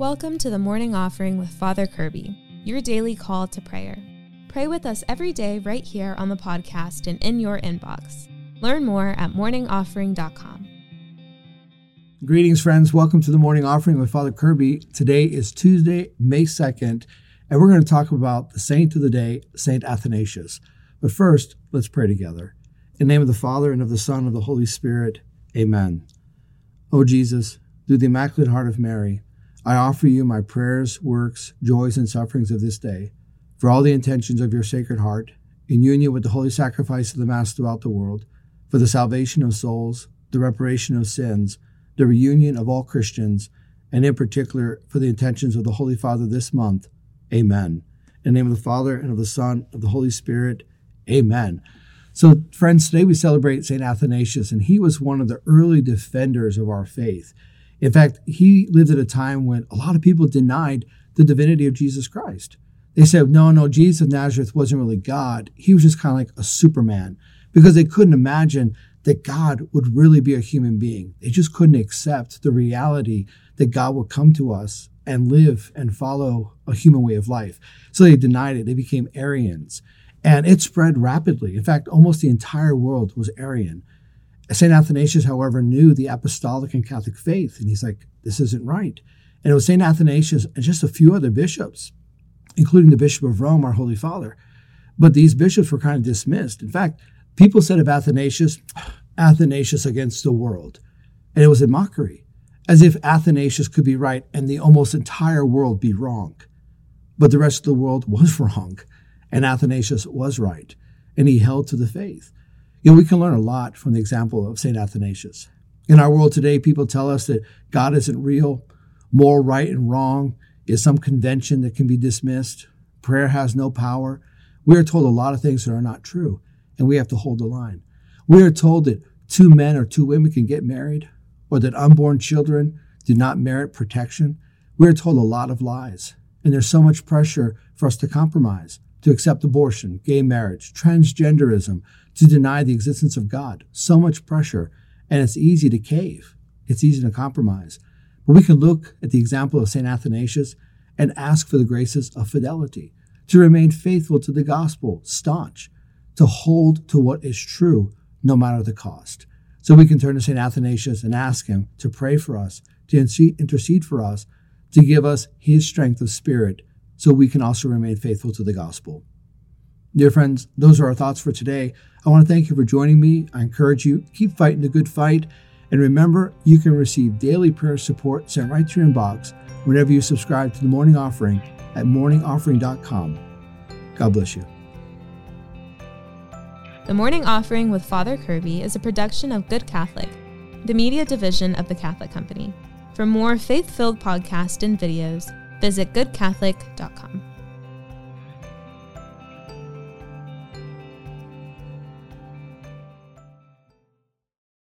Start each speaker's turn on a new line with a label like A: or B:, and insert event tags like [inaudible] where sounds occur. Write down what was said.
A: Welcome to the morning offering with Father Kirby, your daily call to prayer. Pray with us every day right here on the podcast and in your inbox. Learn more at morningoffering.com.
B: Greetings, friends. Welcome to the morning offering with Father Kirby. Today is Tuesday, May 2nd, and we're going to talk about the saint of the day, Saint Athanasius. But first, let's pray together. In the name of the Father, and of the Son, and of the Holy Spirit, amen. O Jesus, through the Immaculate Heart of Mary, I offer you my prayers, works, joys, and sufferings of this day, for all the intentions of your Sacred Heart, in union with the holy sacrifice of the Mass throughout the world, for the salvation of souls, the reparation of sins, the reunion of all Christians, and in particular for the intentions of the Holy Father this month. Amen. In the name of the Father, and of the Son, and of the Holy Spirit. Amen. So, friends, today we celebrate St. Athanasius, and he was one of the early defenders of our faith. In fact, he lived at a time when a lot of people denied the divinity of Jesus Christ. They said, no, no, Jesus of Nazareth wasn't really God. He was just kind of like a Superman because they couldn't imagine that God would really be a human being. They just couldn't accept the reality that God would come to us and live and follow a human way of life. So they denied it. They became Arians. And it spread rapidly. In fact, almost the entire world was Arian. St. Athanasius, however, knew the apostolic and Catholic faith, and he's like, this isn't right. And it was St. Athanasius and just a few other bishops, including the Bishop of Rome, our Holy Father. But these bishops were kind of dismissed. In fact, people said of Athanasius, ah, Athanasius against the world. And it was a mockery, as if Athanasius could be right and the almost entire world be wrong. But the rest of the world was [laughs] wrong, and Athanasius was right, and he held to the faith. You know, we can learn a lot from the example of St. Athanasius. In our world today, people tell us that God isn't real, moral right and wrong is some convention that can be dismissed, prayer has no power. We are told a lot of things that are not true, and we have to hold the line. We are told that two men or two women can get married, or that unborn children do not merit protection. We are told a lot of lies, and there's so much pressure for us to compromise, to accept abortion, gay marriage, transgenderism, to deny the existence of God. So much pressure, and it's easy to cave. It's easy to compromise. But we can look at the example of St. Athanasius and ask for the graces of fidelity, to remain faithful to the gospel, staunch, to hold to what is true no matter the cost. So we can turn to St. Athanasius and ask him to pray for us, to intercede for us, to give us his strength of spirit so we can also remain faithful to the gospel. Dear friends, those are our thoughts for today. I want to thank you for joining me. I encourage you, keep fighting the good fight. And remember, you can receive daily prayer support sent right to your inbox whenever you subscribe to the morning offering at morningoffering.com. God bless you.
A: The Morning Offering with Father Kirby is a production of Good Catholic, the media division of the Catholic Company. For more faith filled podcasts and videos, visit goodcatholic.com.